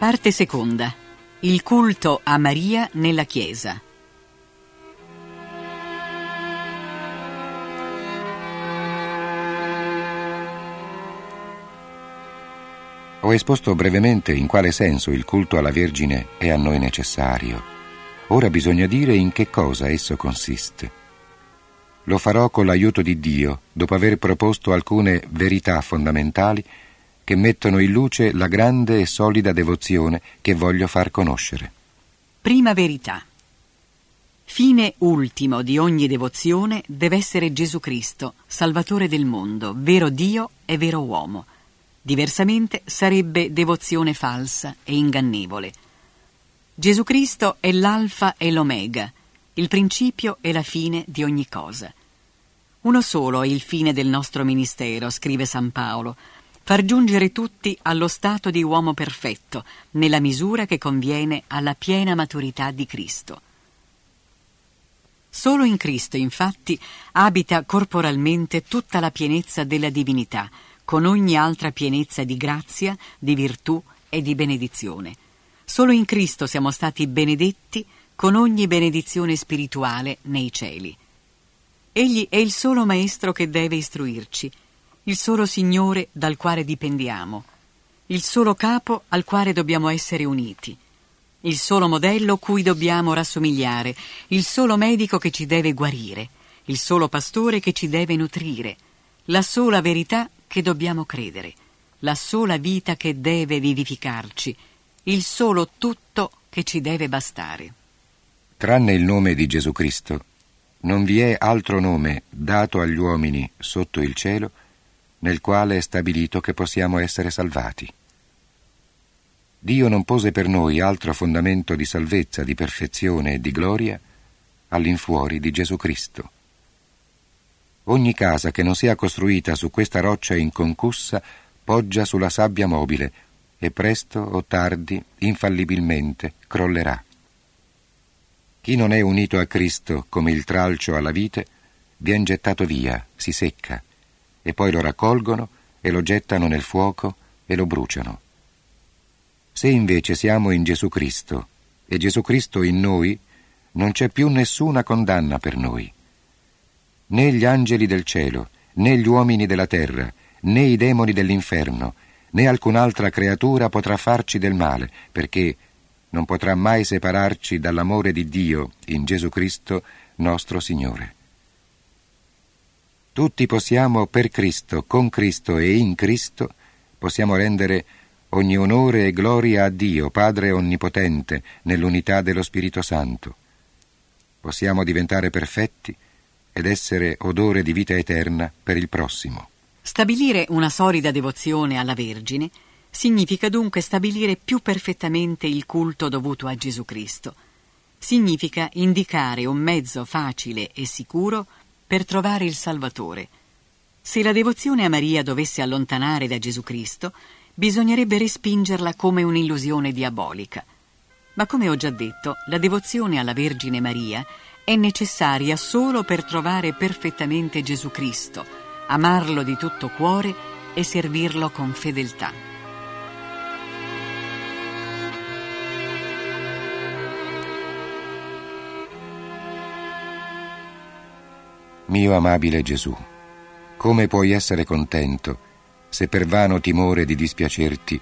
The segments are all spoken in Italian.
Parte seconda. Il culto a Maria nella Chiesa. Ho esposto brevemente in quale senso il culto alla Vergine è a noi necessario. Ora bisogna dire in che cosa esso consiste. Lo farò con l'aiuto di Dio, dopo aver proposto alcune verità fondamentali che mettono in luce la grande e solida devozione che voglio far conoscere. Prima verità. Fine ultimo di ogni devozione deve essere Gesù Cristo, Salvatore del mondo, vero Dio e vero uomo. Diversamente sarebbe devozione falsa e ingannevole. Gesù Cristo è l'alfa e l'omega, il principio e la fine di ogni cosa. Uno solo è il fine del nostro ministero, scrive San Paolo, far giungere tutti allo stato di uomo perfetto, nella misura che conviene alla piena maturità di Cristo. Solo in Cristo, infatti, abita corporalmente tutta la pienezza della divinità, con ogni altra pienezza di grazia, di virtù e di benedizione. Solo in Cristo siamo stati benedetti con ogni benedizione spirituale nei cieli. Egli è il solo Maestro che deve istruirci, il solo Signore dal quale dipendiamo, il solo capo al quale dobbiamo essere uniti, il solo modello cui dobbiamo rassomigliare, il solo medico che ci deve guarire, il solo pastore che ci deve nutrire, la sola verità che dobbiamo credere, la sola vita che deve vivificarci, il solo tutto che ci deve bastare. Tranne il nome di Gesù Cristo, non vi è altro nome dato agli uomini sotto il cielo nel quale è stabilito che possiamo essere salvati. Dio non pose per noi altro fondamento di salvezza, di perfezione e di gloria all'infuori di Gesù Cristo. Ogni casa che non sia costruita su questa roccia inconcussa poggia sulla sabbia mobile e presto o tardi, infallibilmente, crollerà. Chi non è unito a Cristo come il tralcio alla vite, vien gettato via, si secca, e poi lo raccolgono e lo gettano nel fuoco e lo bruciano. Se invece siamo in Gesù Cristo e Gesù Cristo in noi, non c'è più nessuna condanna per noi né gli angeli del cielo, né gli uomini della terra, né i demoni dell'inferno, né alcun'altra creatura potrà farci del male, perché non potrà mai separarci dall'amore di Dio in Gesù Cristo nostro Signore. Tutti possiamo per Cristo, con Cristo e in Cristo, possiamo rendere ogni onore e gloria a Dio, Padre Onnipotente, nell'unità dello Spirito Santo. Possiamo diventare perfetti ed essere odore di vita eterna per il prossimo. Stabilire una solida devozione alla Vergine significa dunque stabilire più perfettamente il culto dovuto a Gesù Cristo. Significa indicare un mezzo facile e sicuro per trovare il Salvatore. Se la devozione a Maria dovesse allontanare da Gesù Cristo, bisognerebbe respingerla come un'illusione diabolica. Ma come ho già detto, la devozione alla Vergine Maria è necessaria solo per trovare perfettamente Gesù Cristo, amarlo di tutto cuore e servirlo con fedeltà. Mio amabile Gesù, come puoi essere contento se per vano timore di dispiacerti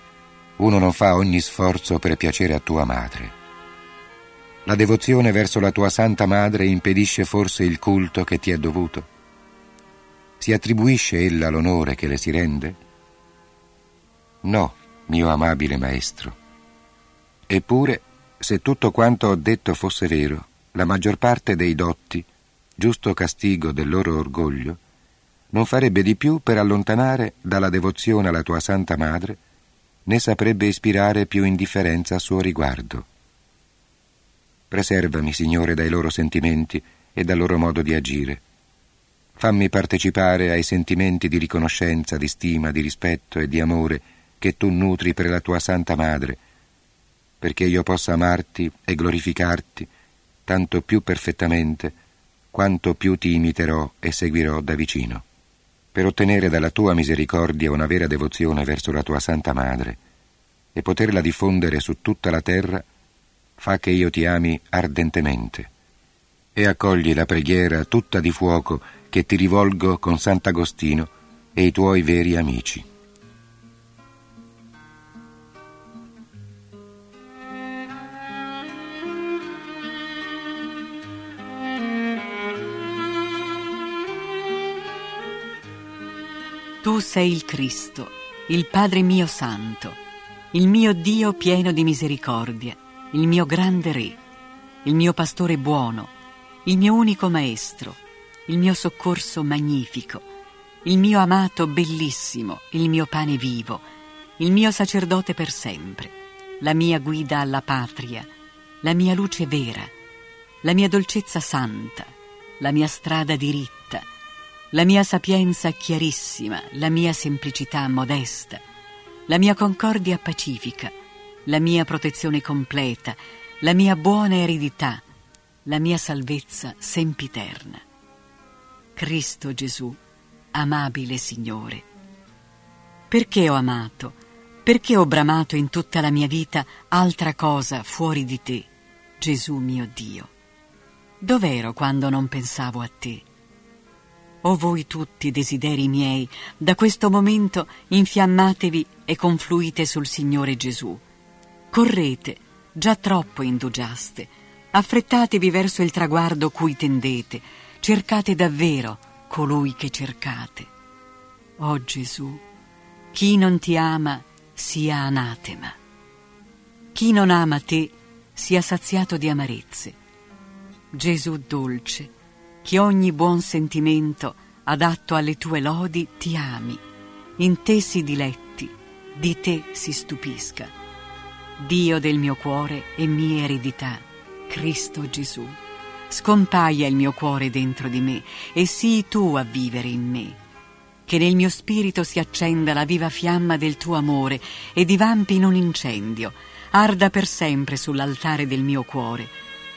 uno non fa ogni sforzo per piacere a tua madre? La devozione verso la tua Santa Madre impedisce forse il culto che ti è dovuto? Si attribuisce ella l'onore che le si rende? No, mio amabile Maestro. Eppure, se tutto quanto ho detto fosse vero, la maggior parte dei dotti, giusto castigo del loro orgoglio, non farebbe di più per allontanare dalla devozione alla tua Santa Madre, né saprebbe ispirare più indifferenza a suo riguardo. Preservami, Signore, dai loro sentimenti e dal loro modo di agire. Fammi partecipare ai sentimenti di riconoscenza, di stima, di rispetto e di amore che tu nutri per la tua Santa Madre, perché io possa amarti e glorificarti tanto più perfettamente quanto più ti imiterò e seguirò da vicino. Per ottenere dalla tua misericordia una vera devozione verso la tua Santa Madre, e poterla diffondere su tutta la terra, fa che io ti ami ardentemente. E accogli la preghiera tutta di fuoco che ti rivolgo con Sant'Agostino e i tuoi veri amici. Tu sei il Cristo, il Padre mio santo, il mio Dio pieno di misericordia, il mio grande Re, il mio pastore buono, il mio unico Maestro, il mio soccorso magnifico, il mio amato bellissimo, il mio pane vivo, il mio sacerdote per sempre, la mia guida alla patria, la mia luce vera, la mia dolcezza santa, la mia strada diritta, la mia sapienza chiarissima, la mia semplicità modesta, la mia concordia pacifica, la mia protezione completa, la mia buona eredità, la mia salvezza sempiterna. Cristo Gesù, amabile Signore. Perché ho amato? Perché ho bramato in tutta la mia vita altra cosa fuori di te, Gesù mio Dio? Dov'ero quando non pensavo a te? O voi tutti desideri miei, da questo momento infiammatevi e confluite sul Signore Gesù. Correte, già troppo indugiaste. Affrettatevi verso il traguardo cui tendete. Cercate davvero colui che cercate. O Gesù, chi non ti ama sia anatema. Chi non ama te sia saziato di amarezze. Gesù dolce, che ogni buon sentimento adatto alle tue lodi ti ami, in te si diletti, di te si stupisca. Dio del mio cuore e mia eredità, Cristo Gesù, scompaia il mio cuore dentro di me e sii tu a vivere in me. Che nel mio spirito si accenda la viva fiamma del tuo amore e divampi in un incendio, arda per sempre sull'altare del mio cuore,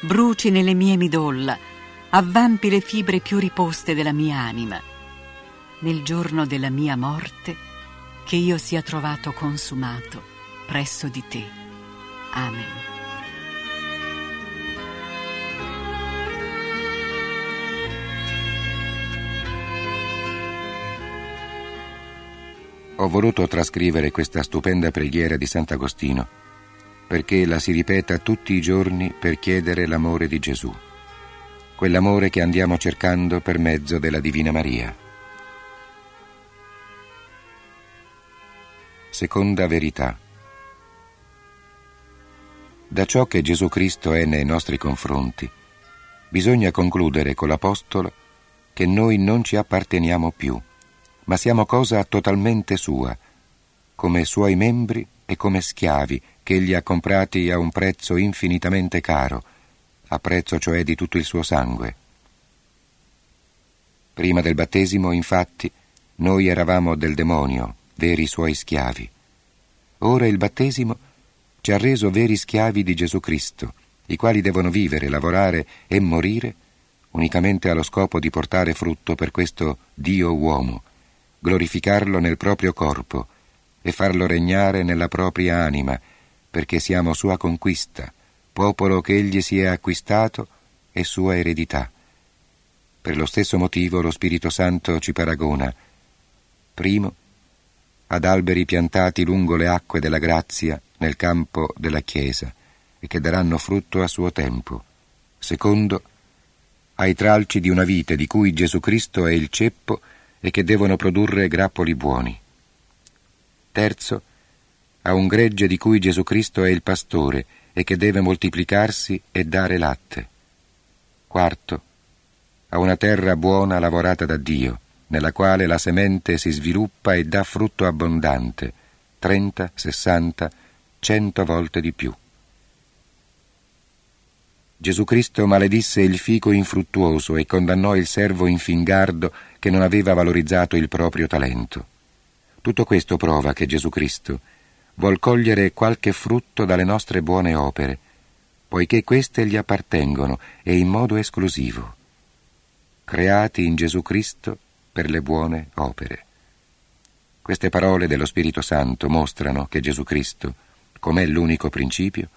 bruci nelle mie midolla, avvampi le fibre più riposte della mia anima. Nel giorno della mia morte, che io sia trovato consumato presso di te. Amen. Ho voluto trascrivere questa stupenda preghiera di Sant'Agostino perché la si ripeta tutti i giorni per chiedere l'amore di Gesù quell'amore che andiamo cercando per mezzo della Divina Maria. Seconda verità. Da ciò che Gesù Cristo è nei nostri confronti, bisogna concludere con l'Apostolo che noi non ci apparteniamo più, ma siamo cosa totalmente sua, come suoi membri e come schiavi che egli ha comprati a un prezzo infinitamente caro, a prezzo cioè di tutto il suo sangue. Prima del battesimo, infatti, noi eravamo del demonio, veri suoi schiavi. Ora il battesimo ci ha reso veri schiavi di Gesù Cristo, i quali devono vivere, lavorare e morire unicamente allo scopo di portare frutto per questo Dio uomo, glorificarlo nel proprio corpo e farlo regnare nella propria anima, perché siamo sua conquista, popolo che egli si è acquistato e sua eredità. Per lo stesso motivo lo Spirito Santo ci paragona, primo, ad alberi piantati lungo le acque della grazia nel campo della Chiesa e che daranno frutto a suo tempo. Secondo, ai tralci di una vite di cui Gesù Cristo è il ceppo e che devono produrre grappoli buoni. Terzo, a un gregge di cui Gesù Cristo è il pastore e che deve moltiplicarsi e dare latte. Quarto, a una terra buona lavorata da Dio, nella quale la semente si sviluppa e dà frutto abbondante, 30, 60, 100 volte di più. Gesù Cristo maledisse il fico infruttuoso e condannò il servo infingardo che non aveva valorizzato il proprio talento. Tutto questo prova che Gesù Cristo vuol cogliere qualche frutto dalle nostre buone opere, poiché queste gli appartengono e in modo esclusivo, creati in Gesù Cristo per le buone opere. Queste parole dello Spirito Santo mostrano che Gesù Cristo, com'è l'unico principio,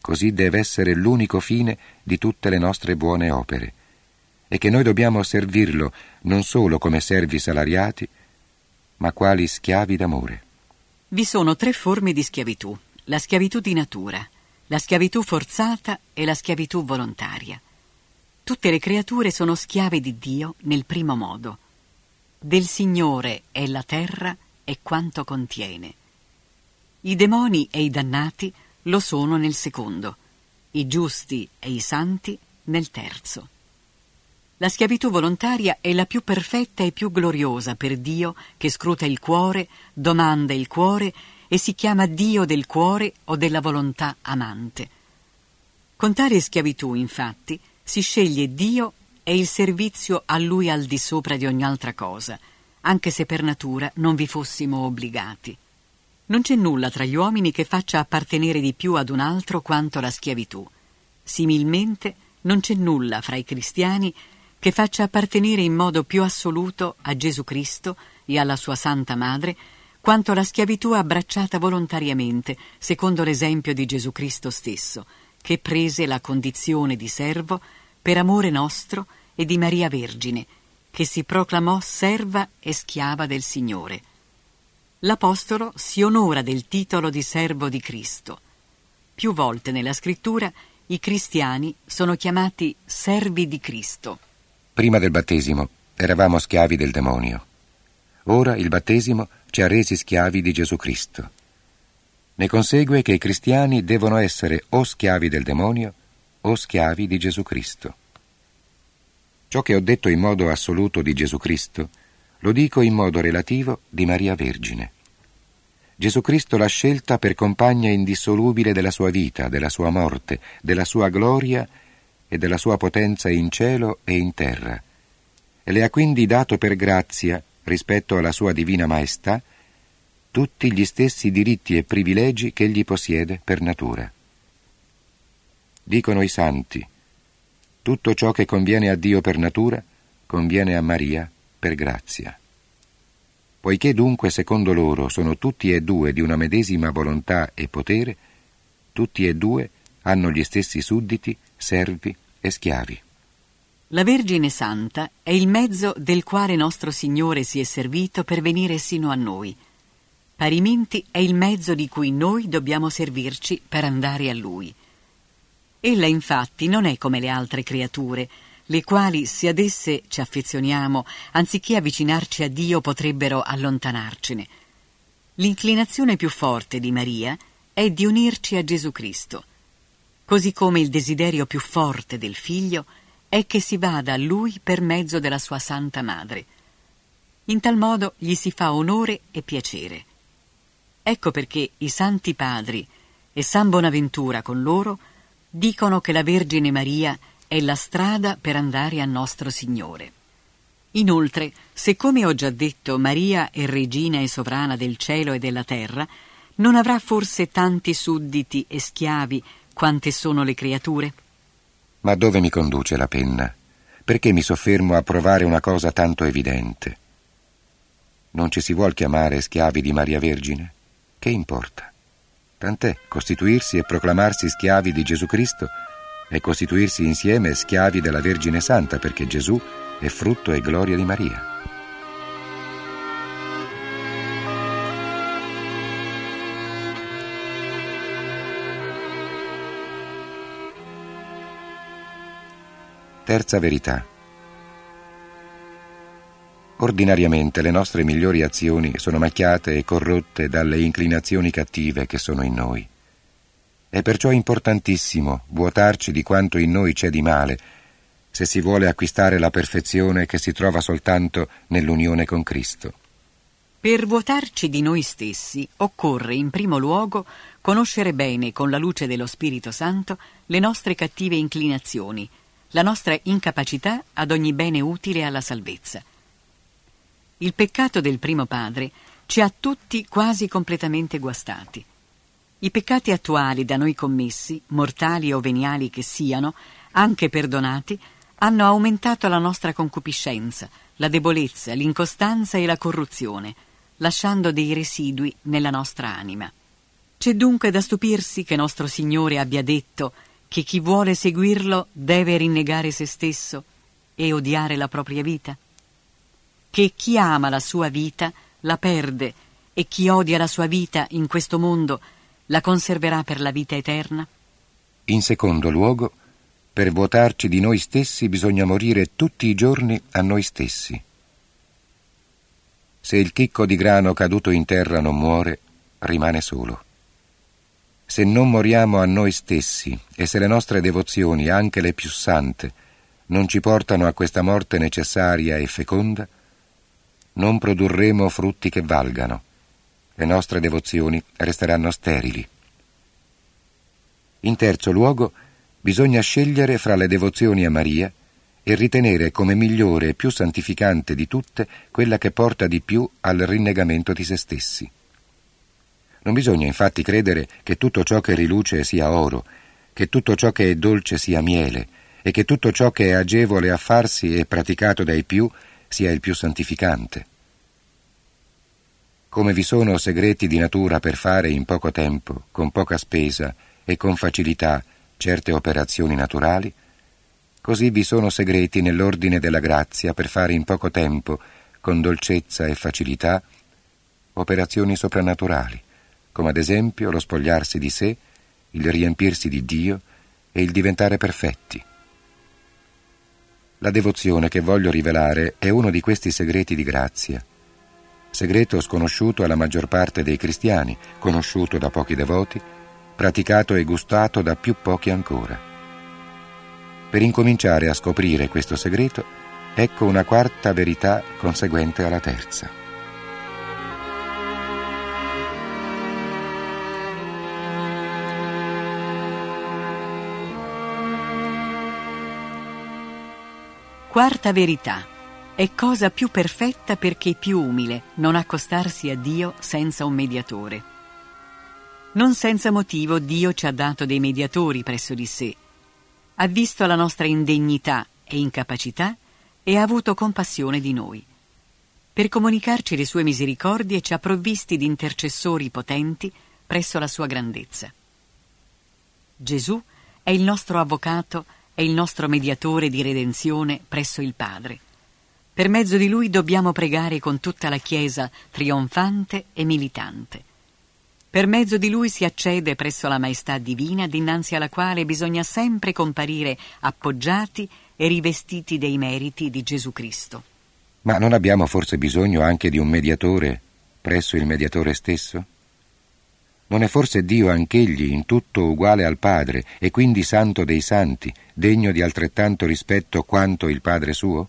così deve essere l'unico fine di tutte le nostre buone opere, e che noi dobbiamo servirlo non solo come servi salariati, ma quali schiavi d'amore. Vi sono tre forme di schiavitù, la schiavitù di natura, la schiavitù forzata e la schiavitù volontaria. Tutte le creature sono schiave di Dio nel primo modo. Del Signore è la terra e quanto contiene. I demoni e i dannati lo sono nel secondo, i giusti e i santi nel terzo. La schiavitù volontaria è la più perfetta e più gloriosa per Dio che scruta il cuore, domanda il cuore e si chiama Dio del cuore o della volontà amante. Con tale schiavitù, infatti, si sceglie Dio e il servizio a Lui al di sopra di ogni altra cosa, anche se per natura non vi fossimo obbligati. Non c'è nulla tra gli uomini che faccia appartenere di più ad un altro quanto la schiavitù. Similmente non c'è nulla fra i cristiani che faccia appartenere in modo più assoluto a Gesù Cristo e alla sua Santa Madre quanto la schiavitù abbracciata volontariamente, secondo l'esempio di Gesù Cristo stesso, che prese la condizione di servo per amore nostro e di Maria Vergine, che si proclamò serva e schiava del Signore l'Apostolo si onora del titolo di servo di Cristo. Più volte nella scrittura i cristiani sono chiamati servi di Cristo. Prima del battesimo eravamo schiavi del demonio. Ora il battesimo ci ha resi schiavi di Gesù Cristo. Ne consegue che i cristiani devono essere o schiavi del demonio o schiavi di Gesù Cristo. Ciò che ho detto in modo assoluto di Gesù Cristo lo dico in modo relativo di Maria Vergine. Gesù Cristo l'ha scelta per compagna indissolubile della sua vita, della sua morte, della sua gloria e della sua potenza in cielo e in terra, e le ha quindi dato per grazia, rispetto alla sua divina maestà, tutti gli stessi diritti e privilegi che egli possiede per natura. Dicono i santi, tutto ciò che conviene a Dio per natura conviene a Maria per grazia. Poiché dunque secondo loro sono tutti e due di una medesima volontà e potere, tutti e due hanno gli stessi sudditi, servi e schiavi. La Vergine Santa è il mezzo del quale nostro Signore si è servito per venire sino a noi. Parimenti è il mezzo di cui noi dobbiamo servirci per andare a Lui. Ella infatti non è come le altre creature, le quali, se ad esse ci affezioniamo, anziché avvicinarci a Dio, potrebbero allontanarcene. L'inclinazione più forte di Maria è di unirci a Gesù Cristo, così come il desiderio più forte del figlio è che si vada a lui per mezzo della sua Santa Madre. In tal modo gli si fa onore e piacere. Ecco perché i Santi Padri e San Bonaventura con loro dicono che la Vergine Maria è la strada per andare a nostro Signore. Inoltre, se come ho già detto Maria è regina e sovrana del cielo e della terra, non avrà forse tanti sudditi e schiavi quante sono le creature? Ma dove mi conduce la penna? Perché mi soffermo a provare una cosa tanto evidente? Non ci si vuol chiamare schiavi di Maria Vergine? Che importa? Tant'è costituirsi e proclamarsi schiavi di Gesù Cristo e costituirsi insieme schiavi della Vergine Santa perché Gesù è frutto e gloria di Maria. Terza verità. Ordinariamente le nostre migliori azioni sono macchiate e corrotte dalle inclinazioni cattive che sono in noi. È perciò importantissimo vuotarci di quanto in noi c'è di male, se si vuole acquistare la perfezione che si trova soltanto nell'unione con Cristo. Per vuotarci di noi stessi occorre in primo luogo conoscere bene con la luce dello Spirito Santo le nostre cattive inclinazioni, la nostra incapacità ad ogni bene utile alla salvezza. Il peccato del primo padre ci ha tutti quasi completamente guastati. I peccati attuali da noi commessi, mortali o veniali che siano, anche perdonati, hanno aumentato la nostra concupiscenza, la debolezza, l'incostanza e la corruzione, lasciando dei residui nella nostra anima. C'è dunque da stupirsi che nostro Signore abbia detto che chi vuole seguirlo deve rinnegare se stesso e odiare la propria vita? Che chi ama la sua vita la perde e chi odia la sua vita in questo mondo la conserverà per la vita eterna? In secondo luogo, per vuotarci di noi stessi bisogna morire tutti i giorni a noi stessi. Se il chicco di grano caduto in terra non muore, rimane solo. Se non moriamo a noi stessi e se le nostre devozioni, anche le più sante, non ci portano a questa morte necessaria e feconda, non produrremo frutti che valgano. Le nostre devozioni resteranno sterili. In terzo luogo, bisogna scegliere fra le devozioni a Maria e ritenere come migliore e più santificante di tutte quella che porta di più al rinnegamento di se stessi. Non bisogna infatti credere che tutto ciò che riluce sia oro, che tutto ciò che è dolce sia miele, e che tutto ciò che è agevole a farsi e praticato dai più sia il più santificante. Come vi sono segreti di natura per fare in poco tempo, con poca spesa e con facilità certe operazioni naturali, così vi sono segreti nell'ordine della grazia per fare in poco tempo, con dolcezza e facilità, operazioni soprannaturali, come ad esempio lo spogliarsi di sé, il riempirsi di Dio e il diventare perfetti. La devozione che voglio rivelare è uno di questi segreti di grazia, segreto sconosciuto alla maggior parte dei cristiani, conosciuto da pochi devoti, praticato e gustato da più pochi ancora. Per incominciare a scoprire questo segreto, ecco una quarta verità conseguente alla terza. Quarta verità. È cosa più perfetta perché più umile non accostarsi a Dio senza un mediatore. Non senza motivo Dio ci ha dato dei mediatori presso di sé. Ha visto la nostra indegnità e incapacità e ha avuto compassione di noi. Per comunicarci le sue misericordie ci ha provvisti di intercessori potenti presso la sua grandezza. Gesù è il nostro avvocato è il nostro mediatore di redenzione presso il Padre. Per mezzo di lui dobbiamo pregare con tutta la Chiesa trionfante e militante. Per mezzo di lui si accede presso la maestà divina dinanzi alla quale bisogna sempre comparire appoggiati e rivestiti dei meriti di Gesù Cristo. Ma non abbiamo forse bisogno anche di un mediatore presso il mediatore stesso? Non è forse Dio anch'egli in tutto uguale al Padre e quindi santo dei santi, degno di altrettanto rispetto quanto il Padre suo?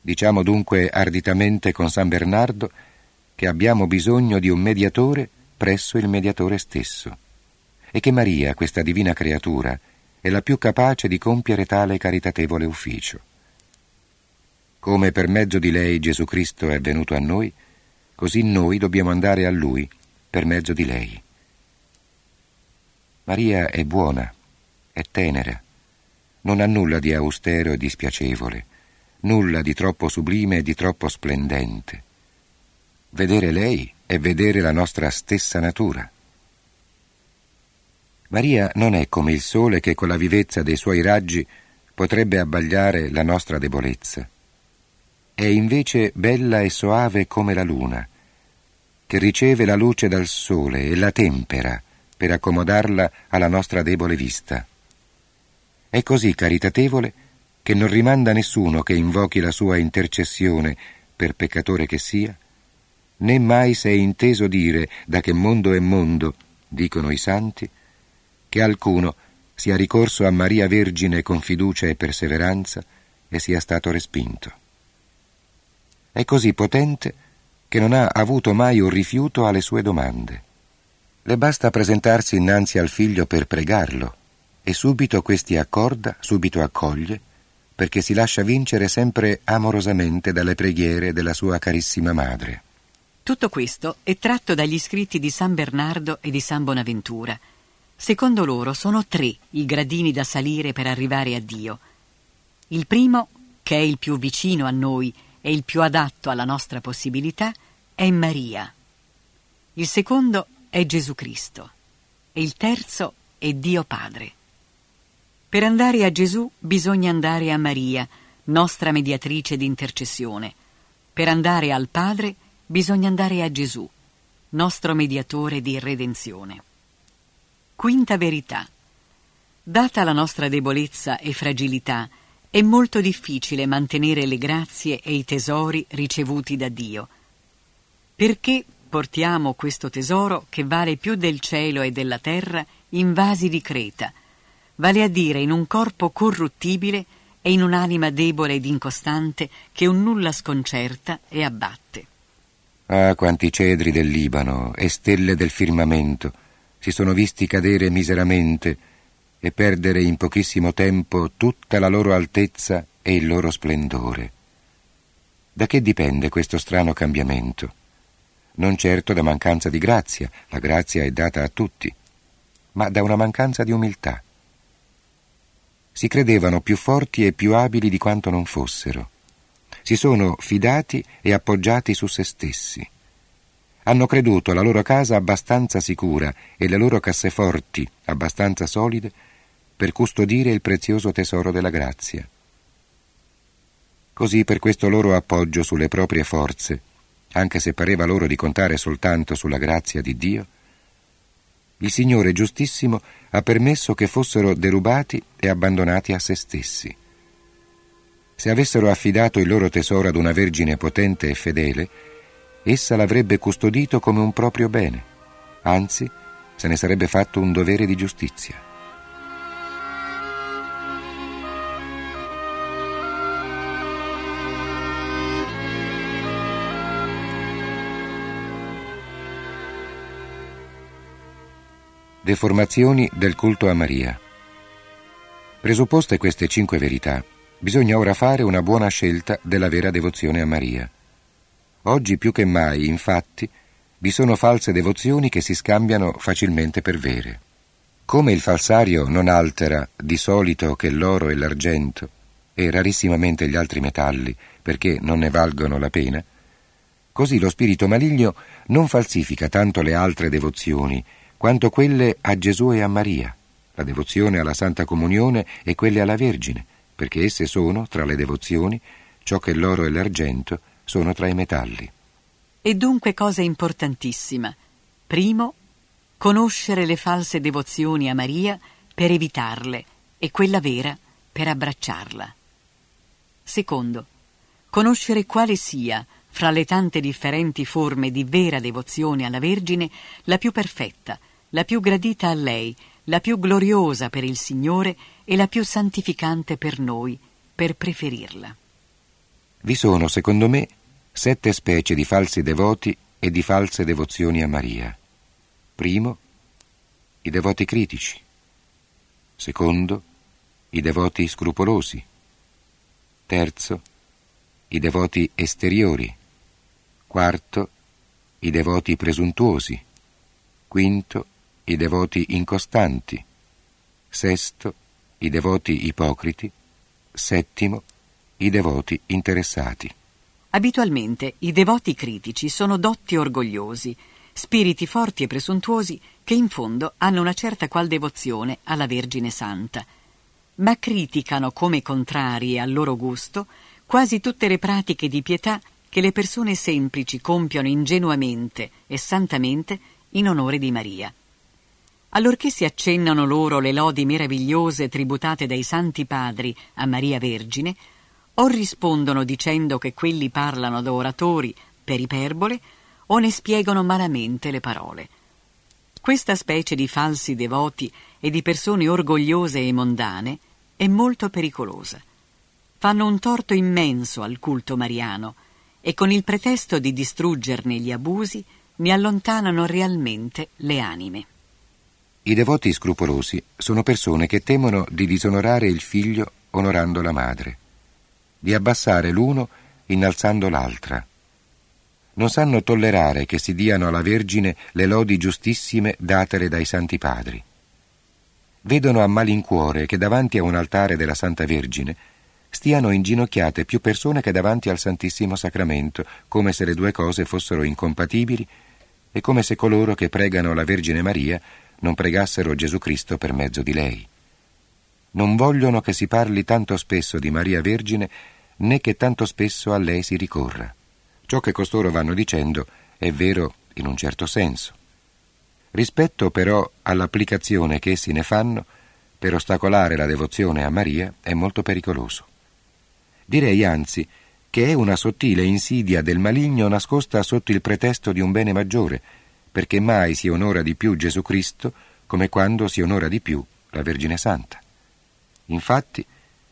Diciamo dunque arditamente con San Bernardo che abbiamo bisogno di un mediatore presso il mediatore stesso e che Maria, questa divina creatura, è la più capace di compiere tale caritatevole ufficio. Come per mezzo di lei Gesù Cristo è venuto a noi, così noi dobbiamo andare a Lui per mezzo di lei. Maria è buona, è tenera, non ha nulla di austero e di spiacevole, nulla di troppo sublime e di troppo splendente. Vedere lei è vedere la nostra stessa natura. Maria non è come il sole che con la vivezza dei suoi raggi potrebbe abbagliare la nostra debolezza. È invece bella e soave come la luna, che riceve la luce dal sole e la tempera per accomodarla alla nostra debole vista. È così caritatevole che non rimanda nessuno che invochi la sua intercessione, per peccatore che sia, né mai si è inteso dire da che mondo è mondo, dicono i santi, che alcuno sia ricorso a Maria Vergine con fiducia e perseveranza e sia stato respinto. È così potente che non ha avuto mai un rifiuto alle sue domande. Le basta presentarsi innanzi al figlio per pregarlo e subito questi accorda, subito accoglie, perché si lascia vincere sempre amorosamente dalle preghiere della sua carissima madre. Tutto questo è tratto dagli scritti di San Bernardo e di San Bonaventura. Secondo loro sono tre i gradini da salire per arrivare a Dio. Il primo, che è il più vicino a noi e il più adatto alla nostra possibilità, è Maria. Il secondo è Gesù Cristo e il terzo è Dio Padre. Per andare a Gesù bisogna andare a Maria, nostra mediatrice di intercessione. Per andare al Padre bisogna andare a Gesù, nostro mediatore di redenzione. Quinta verità. Data la nostra debolezza e fragilità, è molto difficile mantenere le grazie e i tesori ricevuti da Dio. Perché portiamo questo tesoro che vale più del cielo e della terra in vasi di creta, vale a dire in un corpo corruttibile e in un'anima debole ed incostante che un nulla sconcerta e abbatte. Ah, quanti cedri del Libano e stelle del firmamento si sono visti cadere miseramente e perdere in pochissimo tempo tutta la loro altezza e il loro splendore. Da che dipende questo strano cambiamento? Non certo da mancanza di grazia, la grazia è data a tutti, ma da una mancanza di umiltà. Si credevano più forti e più abili di quanto non fossero. Si sono fidati e appoggiati su se stessi. Hanno creduto la loro casa abbastanza sicura e le loro casseforti abbastanza solide per custodire il prezioso tesoro della grazia. Così per questo loro appoggio sulle proprie forze anche se pareva loro di contare soltanto sulla grazia di Dio, il Signore giustissimo ha permesso che fossero derubati e abbandonati a se stessi. Se avessero affidato il loro tesoro ad una Vergine potente e fedele, essa l'avrebbe custodito come un proprio bene, anzi se ne sarebbe fatto un dovere di giustizia. Deformazioni del culto a Maria. Presupposte queste cinque verità, bisogna ora fare una buona scelta della vera devozione a Maria. Oggi più che mai, infatti, vi sono false devozioni che si scambiano facilmente per vere. Come il falsario non altera di solito che l'oro e l'argento e rarissimamente gli altri metalli perché non ne valgono la pena, così lo spirito maligno non falsifica tanto le altre devozioni quanto quelle a Gesù e a Maria, la devozione alla Santa Comunione e quelle alla Vergine, perché esse sono, tra le devozioni, ciò che l'oro e l'argento sono tra i metalli. E dunque cosa importantissima. Primo, conoscere le false devozioni a Maria per evitarle e quella vera per abbracciarla. Secondo, conoscere quale sia, fra le tante differenti forme di vera devozione alla Vergine, la più perfetta, la più gradita a lei, la più gloriosa per il Signore e la più santificante per noi, per preferirla. Vi sono, secondo me, sette specie di falsi devoti e di false devozioni a Maria. Primo, i devoti critici. Secondo, i devoti scrupolosi. Terzo, i devoti esteriori. Quarto, i devoti presuntuosi. Quinto, i devoti incostanti, sesto, i devoti ipocriti, settimo, i devoti interessati. Abitualmente i devoti critici sono dotti orgogliosi, spiriti forti e presuntuosi che in fondo hanno una certa qual devozione alla Vergine Santa, ma criticano come contrarie al loro gusto quasi tutte le pratiche di pietà che le persone semplici compiono ingenuamente e santamente in onore di Maria. Allorché si accennano loro le lodi meravigliose tributate dai santi padri a Maria Vergine, o rispondono dicendo che quelli parlano da oratori per iperbole, o ne spiegano malamente le parole. Questa specie di falsi devoti e di persone orgogliose e mondane è molto pericolosa. Fanno un torto immenso al culto mariano e con il pretesto di distruggerne gli abusi ne allontanano realmente le anime. I devoti scrupolosi sono persone che temono di disonorare il figlio onorando la madre, di abbassare l'uno innalzando l'altra. Non sanno tollerare che si diano alla Vergine le lodi giustissime datele dai santi padri. Vedono a malincuore che davanti a un altare della Santa Vergine stiano inginocchiate più persone che davanti al Santissimo Sacramento, come se le due cose fossero incompatibili È come se coloro che pregano la Vergine Maria non pregassero Gesù Cristo per mezzo di lei. Non vogliono che si parli tanto spesso di Maria Vergine né che tanto spesso a lei si ricorra. Ciò che costoro vanno dicendo è vero in un certo senso. Rispetto però all'applicazione che essi ne fanno, per ostacolare la devozione a Maria è molto pericoloso. Direi anzi che è una sottile insidia del maligno nascosta sotto il pretesto di un bene maggiore, perché mai si onora di più Gesù Cristo come quando si onora di più la Vergine Santa. Infatti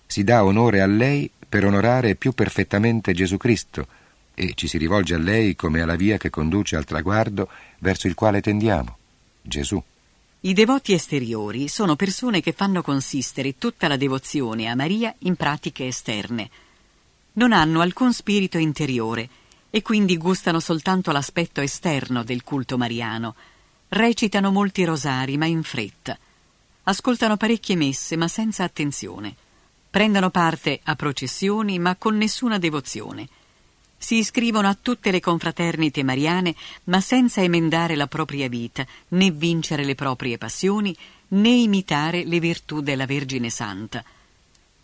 si dà onore a lei per onorare più perfettamente Gesù Cristo e ci si rivolge a lei come alla via che conduce al traguardo verso il quale tendiamo, Gesù. I devoti esteriori sono persone che fanno consistere tutta la devozione a Maria in pratiche esterne. Non hanno alcun spirito interiore e quindi gustano soltanto l'aspetto esterno del culto mariano. Recitano molti rosari, ma in fretta. Ascoltano parecchie messe, ma senza attenzione. Prendono parte a processioni, ma con nessuna devozione si iscrivono a tutte le confraternite mariane, ma senza emendare la propria vita, né vincere le proprie passioni, né imitare le virtù della Vergine Santa.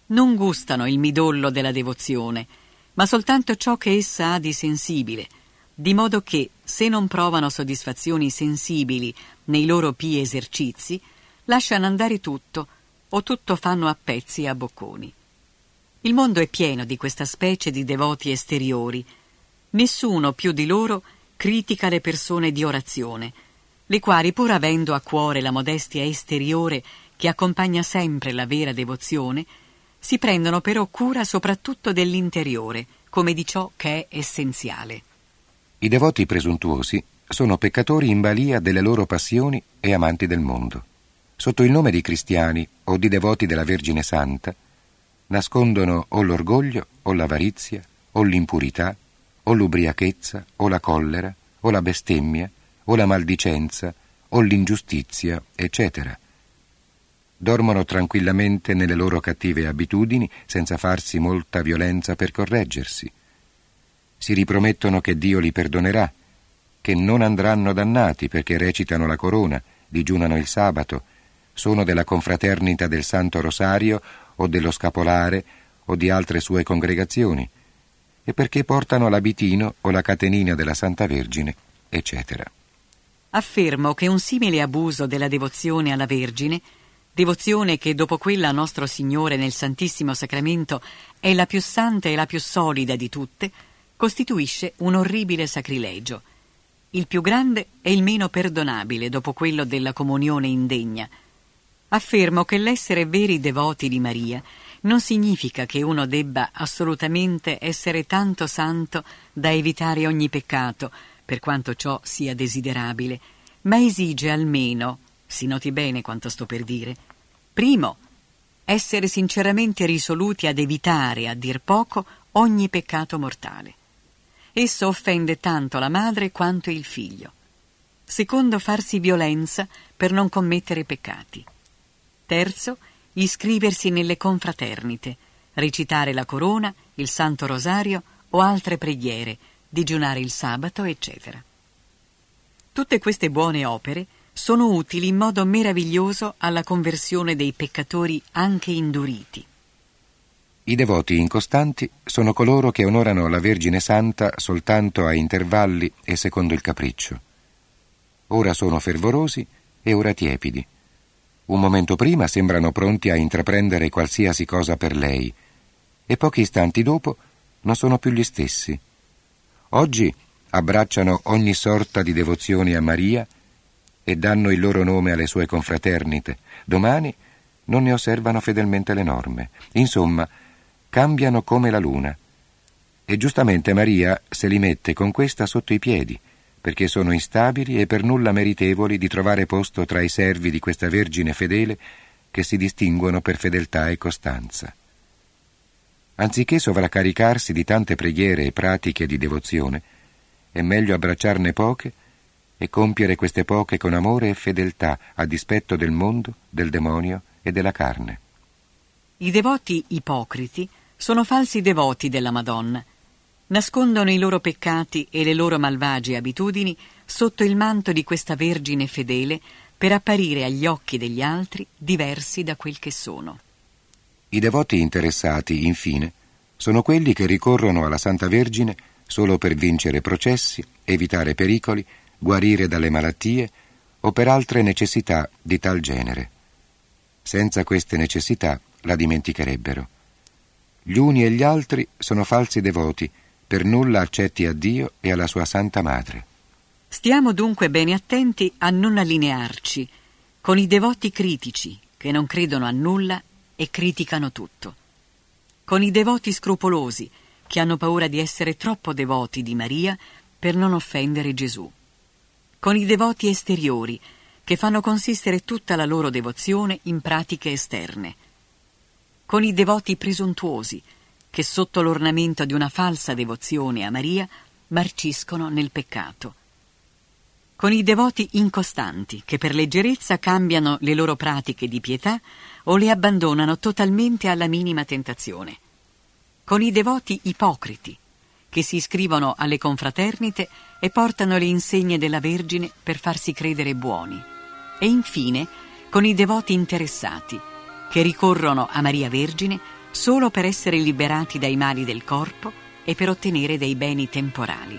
Non gustano il midollo della devozione, ma soltanto ciò che essa ha di sensibile, di modo che, se non provano soddisfazioni sensibili nei loro pii esercizi, lasciano andare tutto, o tutto fanno a pezzi e a bocconi. Il mondo è pieno di questa specie di devoti esteriori. Nessuno più di loro critica le persone di orazione, le quali, pur avendo a cuore la modestia esteriore che accompagna sempre la vera devozione, si prendono però cura soprattutto dell'interiore, come di ciò che è essenziale. I devoti presuntuosi sono peccatori in balia delle loro passioni e amanti del mondo. Sotto il nome di cristiani o di devoti della Vergine Santa, nascondono o l'orgoglio o l'avarizia o l'impurità o l'ubriachezza o la collera o la bestemmia o la maldicenza o l'ingiustizia, eccetera. Dormono tranquillamente nelle loro cattive abitudini senza farsi molta violenza per correggersi. Si ripromettono che Dio li perdonerà, che non andranno dannati perché recitano la corona, digiunano il sabato, sono della confraternita del Santo Rosario o dello Scapolare o di altre sue congregazioni, e perché portano l'abitino o la catenina della Santa Vergine, eccetera. Affermo che un simile abuso della devozione alla Vergine, devozione che dopo quella a nostro Signore nel Santissimo Sacramento è la più santa e la più solida di tutte, costituisce un orribile sacrilegio, il più grande e il meno perdonabile dopo quello della comunione indegna, Affermo che l'essere veri devoti di Maria non significa che uno debba assolutamente essere tanto santo da evitare ogni peccato, per quanto ciò sia desiderabile, ma esige almeno, si noti bene quanto sto per dire, primo, essere sinceramente risoluti ad evitare, a dir poco, ogni peccato mortale. Esso offende tanto la madre quanto il figlio. Secondo, farsi violenza per non commettere peccati. Terzo, iscriversi nelle confraternite, recitare la corona, il Santo Rosario o altre preghiere, digiunare il sabato, eccetera. Tutte queste buone opere sono utili in modo meraviglioso alla conversione dei peccatori anche induriti. I devoti incostanti sono coloro che onorano la Vergine Santa soltanto a intervalli e secondo il capriccio. Ora sono fervorosi e ora tiepidi un momento prima sembrano pronti a intraprendere qualsiasi cosa per lei e pochi istanti dopo non sono più gli stessi. Oggi abbracciano ogni sorta di devozione a Maria e danno il loro nome alle sue confraternite. Domani non ne osservano fedelmente le norme. Insomma, cambiano come la luna. E giustamente Maria se li mette con questa sotto i piedi perché sono instabili e per nulla meritevoli di trovare posto tra i servi di questa Vergine fedele che si distinguono per fedeltà e costanza. Anziché sovraccaricarsi di tante preghiere e pratiche di devozione, è meglio abbracciarne poche e compiere queste poche con amore e fedeltà a dispetto del mondo, del demonio e della carne. I devoti ipocriti sono falsi devoti della Madonna nascondono i loro peccati e le loro malvagie abitudini sotto il manto di questa Vergine fedele per apparire agli occhi degli altri diversi da quel che sono. I devoti interessati, infine, sono quelli che ricorrono alla Santa Vergine solo per vincere processi, evitare pericoli, guarire dalle malattie o per altre necessità di tal genere. Senza queste necessità la dimenticherebbero. Gli uni e gli altri sono falsi devoti, per nulla accetti a Dio e alla sua Santa Madre. Stiamo dunque bene attenti a non allinearci con i devoti critici che non credono a nulla e criticano tutto, con i devoti scrupolosi che hanno paura di essere troppo devoti di Maria per non offendere Gesù, con i devoti esteriori che fanno consistere tutta la loro devozione in pratiche esterne, con i devoti presuntuosi che sotto l'ornamento di una falsa devozione a Maria marciscono nel peccato. Con i devoti incostanti che per leggerezza cambiano le loro pratiche di pietà o le abbandonano totalmente alla minima tentazione. Con i devoti ipocriti che si iscrivono alle confraternite e portano le insegne della Vergine per farsi credere buoni. E infine con i devoti interessati che ricorrono a Maria Vergine solo per essere liberati dai mali del corpo e per ottenere dei beni temporali.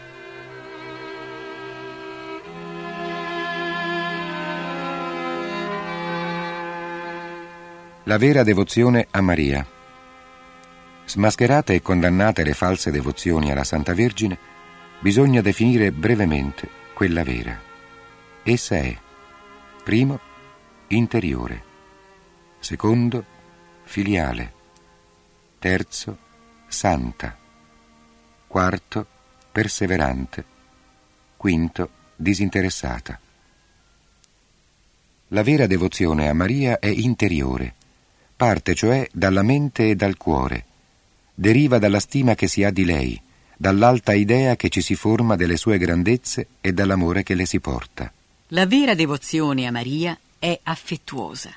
La vera devozione a Maria. Smascherate e condannate le false devozioni alla Santa Vergine, bisogna definire brevemente quella vera. Essa è, primo, interiore, secondo, filiale, terzo, santa, quarto, perseverante, quinto, disinteressata. La vera devozione a Maria è interiore, parte cioè dalla mente e dal cuore, deriva dalla stima che si ha di lei, dall'alta idea che ci si forma delle sue grandezze e dall'amore che le si porta. La vera devozione a Maria è affettuosa,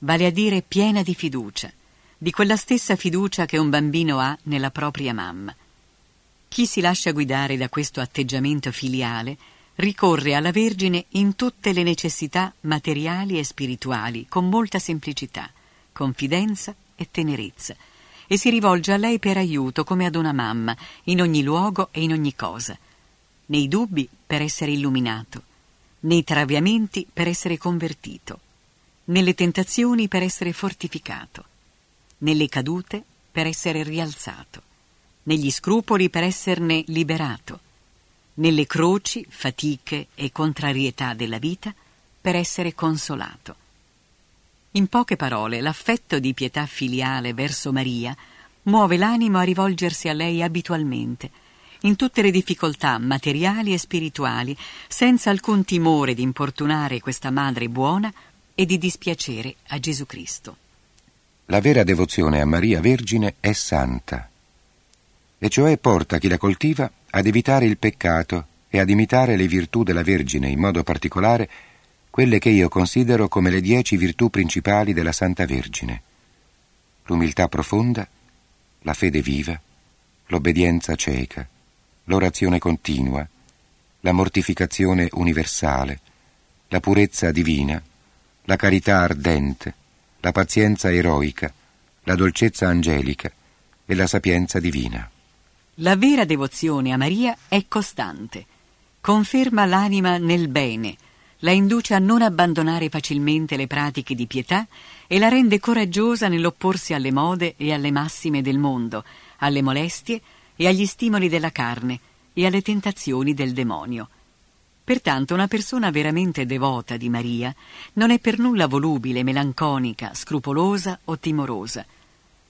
vale a dire piena di fiducia, di quella stessa fiducia che un bambino ha nella propria mamma. Chi si lascia guidare da questo atteggiamento filiale ricorre alla Vergine in tutte le necessità materiali e spirituali con molta semplicità, confidenza e tenerezza e si rivolge a lei per aiuto come ad una mamma in ogni luogo e in ogni cosa, nei dubbi per essere illuminato, nei traviamenti per essere convertito, nelle tentazioni per essere fortificato nelle cadute per essere rialzato, negli scrupoli per esserne liberato, nelle croci, fatiche e contrarietà della vita per essere consolato. In poche parole, l'affetto di pietà filiale verso Maria muove l'animo a rivolgersi a lei abitualmente, in tutte le difficoltà materiali e spirituali, senza alcun timore di importunare questa madre buona e di dispiacere a Gesù Cristo. La vera devozione a Maria Vergine è santa, e cioè porta chi la coltiva ad evitare il peccato e ad imitare le virtù della Vergine, in modo particolare quelle che io considero come le dieci virtù principali della Santa Vergine. L'umiltà profonda, la fede viva, l'obbedienza cieca, l'orazione continua, la mortificazione universale, la purezza divina, la carità ardente, la pazienza eroica, la dolcezza angelica e la sapienza divina. La vera devozione a Maria è costante, conferma l'anima nel bene, la induce a non abbandonare facilmente le pratiche di pietà e la rende coraggiosa nell'opporsi alle mode e alle massime del mondo, alle molestie e agli stimoli della carne e alle tentazioni del demonio. Pertanto una persona veramente devota di Maria non è per nulla volubile, melanconica, scrupolosa o timorosa.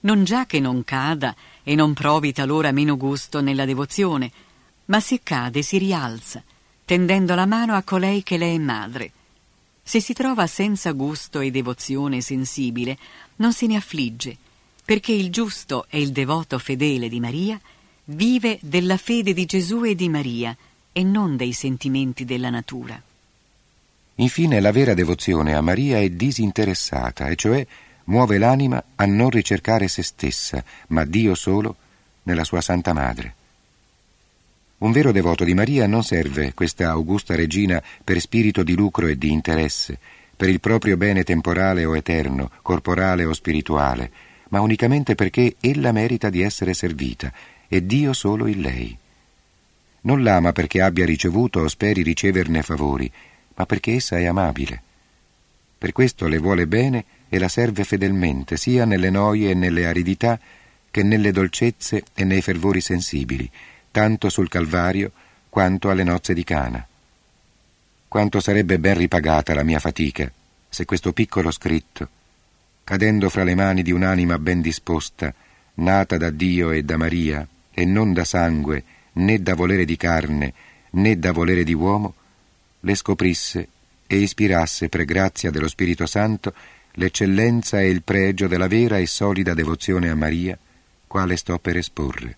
Non già che non cada e non provi talora meno gusto nella devozione, ma se cade si rialza, tendendo la mano a colei che le è madre. Se si trova senza gusto e devozione sensibile, non se ne affligge, perché il giusto e il devoto fedele di Maria vive della fede di Gesù e di Maria, e non dei sentimenti della natura. Infine la vera devozione a Maria è disinteressata, e cioè muove l'anima a non ricercare se stessa, ma Dio solo nella sua Santa Madre. Un vero devoto di Maria non serve questa augusta regina per spirito di lucro e di interesse, per il proprio bene temporale o eterno, corporale o spirituale, ma unicamente perché ella merita di essere servita e Dio solo in lei. Non l'ama perché abbia ricevuto o speri riceverne favori, ma perché essa è amabile. Per questo le vuole bene e la serve fedelmente, sia nelle noie e nelle aridità, che nelle dolcezze e nei fervori sensibili, tanto sul Calvario quanto alle nozze di Cana. Quanto sarebbe ben ripagata la mia fatica se questo piccolo scritto, cadendo fra le mani di un'anima ben disposta, nata da Dio e da Maria, e non da sangue, né da volere di carne, né da volere di uomo, le scoprisse e ispirasse per grazia dello Spirito Santo l'eccellenza e il pregio della vera e solida devozione a Maria, quale sto per esporre.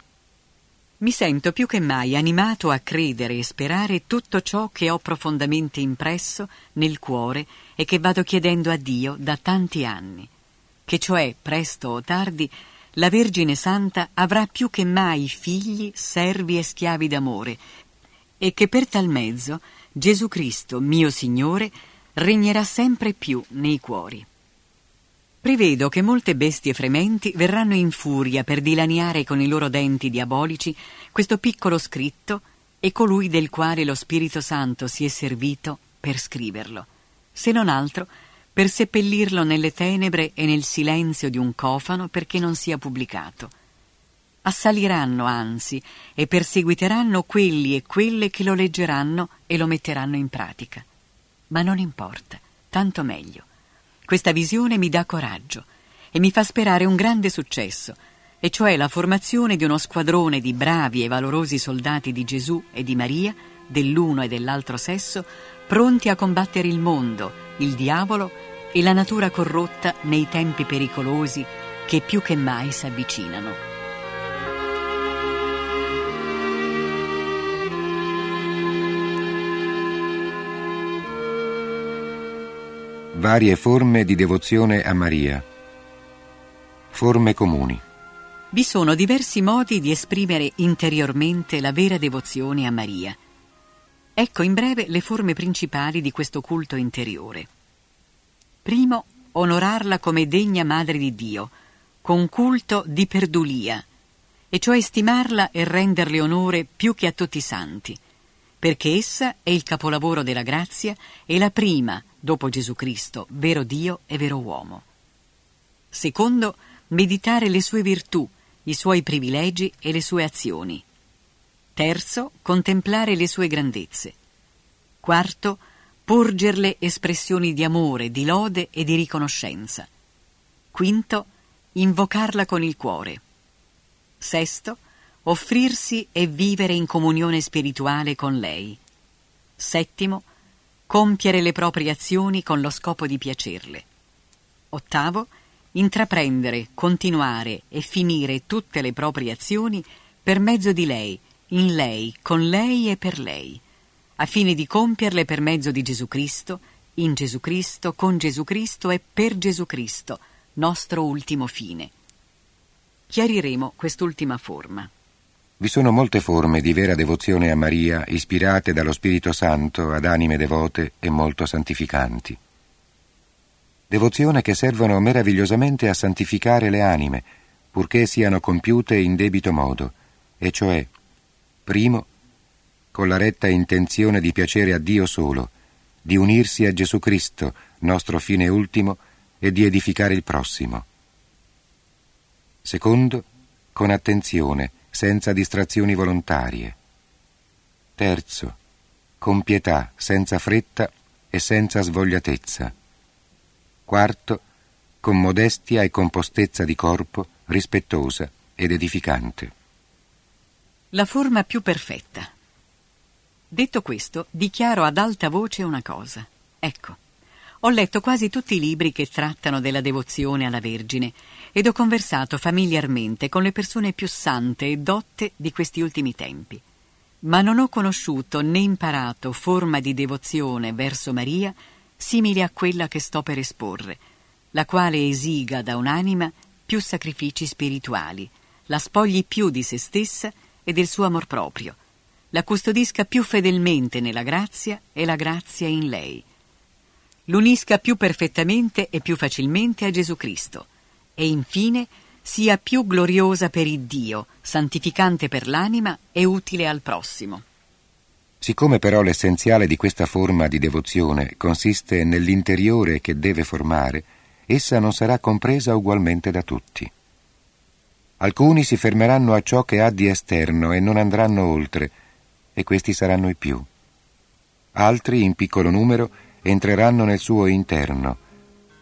Mi sento più che mai animato a credere e sperare tutto ciò che ho profondamente impresso nel cuore e che vado chiedendo a Dio da tanti anni, che cioè presto o tardi la Vergine Santa avrà più che mai figli, servi e schiavi d'amore, e che per tal mezzo Gesù Cristo, mio Signore, regnerà sempre più nei cuori. Prevedo che molte bestie frementi verranno in furia per dilaniare con i loro denti diabolici questo piccolo scritto e colui del quale lo Spirito Santo si è servito per scriverlo, se non altro per seppellirlo nelle tenebre e nel silenzio di un cofano perché non sia pubblicato. Assaliranno anzi e perseguiteranno quelli e quelle che lo leggeranno e lo metteranno in pratica. Ma non importa, tanto meglio. Questa visione mi dà coraggio e mi fa sperare un grande successo, e cioè la formazione di uno squadrone di bravi e valorosi soldati di Gesù e di Maria, dell'uno e dell'altro sesso, pronti a combattere il mondo, il diavolo e la natura corrotta nei tempi pericolosi che più che mai si Varie forme di devozione a Maria. Forme comuni. Vi sono diversi modi di esprimere interiormente la vera devozione a Maria. Ecco in breve le forme principali di questo culto interiore. Primo, onorarla come degna Madre di Dio, con culto di perdulia, e cioè stimarla e renderle onore più che a tutti i santi, perché essa è il capolavoro della grazia e la prima, dopo Gesù Cristo, vero Dio e vero uomo. Secondo, meditare le sue virtù, i suoi privilegi e le sue azioni. Terzo, contemplare le sue grandezze. Quarto, porgerle espressioni di amore, di lode e di riconoscenza. Quinto, invocarla con il cuore. Sesto, offrirsi e vivere in comunione spirituale con lei. Settimo, compiere le proprie azioni con lo scopo di piacerle. Ottavo, intraprendere, continuare e finire tutte le proprie azioni per mezzo di lei, in lei, con lei e per lei, a fine di compierle per mezzo di Gesù Cristo, in Gesù Cristo, con Gesù Cristo e per Gesù Cristo, nostro ultimo fine. Chiariremo quest'ultima forma. Vi sono molte forme di vera devozione a Maria ispirate dallo Spirito Santo ad anime devote e molto santificanti. Devozione che servono meravigliosamente a santificare le anime, purché siano compiute in debito modo, e cioè, primo, con la retta intenzione di piacere a Dio solo, di unirsi a Gesù Cristo, nostro fine ultimo, e di edificare il prossimo. Secondo, con attenzione, senza distrazioni volontarie. Terzo, con pietà, senza fretta e senza svogliatezza. Quarto, con modestia e compostezza di corpo, rispettosa ed edificante. La forma più perfetta. Detto questo, dichiaro ad alta voce una cosa. Ecco, ho letto quasi tutti i libri che trattano della devozione alla Vergine ed ho conversato familiarmente con le persone più sante e dotte di questi ultimi tempi. Ma non ho conosciuto né imparato forma di devozione verso Maria simile a quella che sto per esporre, la quale esiga da un'anima più sacrifici spirituali, la spogli più di se stessa e del suo amor proprio, la custodisca più fedelmente nella grazia e la grazia in lei. L'unisca più perfettamente e più facilmente a Gesù Cristo e infine sia più gloriosa per il Dio, santificante per l'anima e utile al prossimo. Siccome però l'essenziale di questa forma di devozione consiste nell'interiore che deve formare, essa non sarà compresa ugualmente da tutti. Alcuni si fermeranno a ciò che ha di esterno e non andranno oltre, e questi saranno i più. Altri, in piccolo numero, entreranno nel suo interno,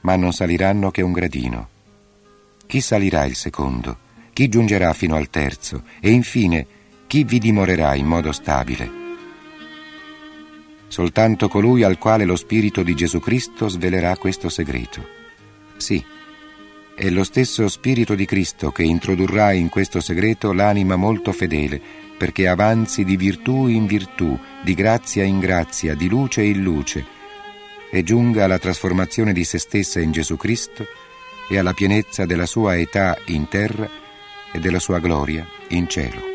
ma non saliranno che un gradino. Chi salirà il secondo? Chi giungerà fino al terzo? E infine, chi vi dimorerà in modo stabile? Soltanto colui al quale lo Spirito di Gesù Cristo svelerà questo segreto. Sì, è lo stesso Spirito di Cristo che introdurrà in questo segreto l'anima molto fedele, perché avanzi di virtù in virtù, di grazia in grazia, di luce in luce, e giunga alla trasformazione di se stessa in Gesù Cristo e alla pienezza della sua età in terra e della sua gloria in cielo.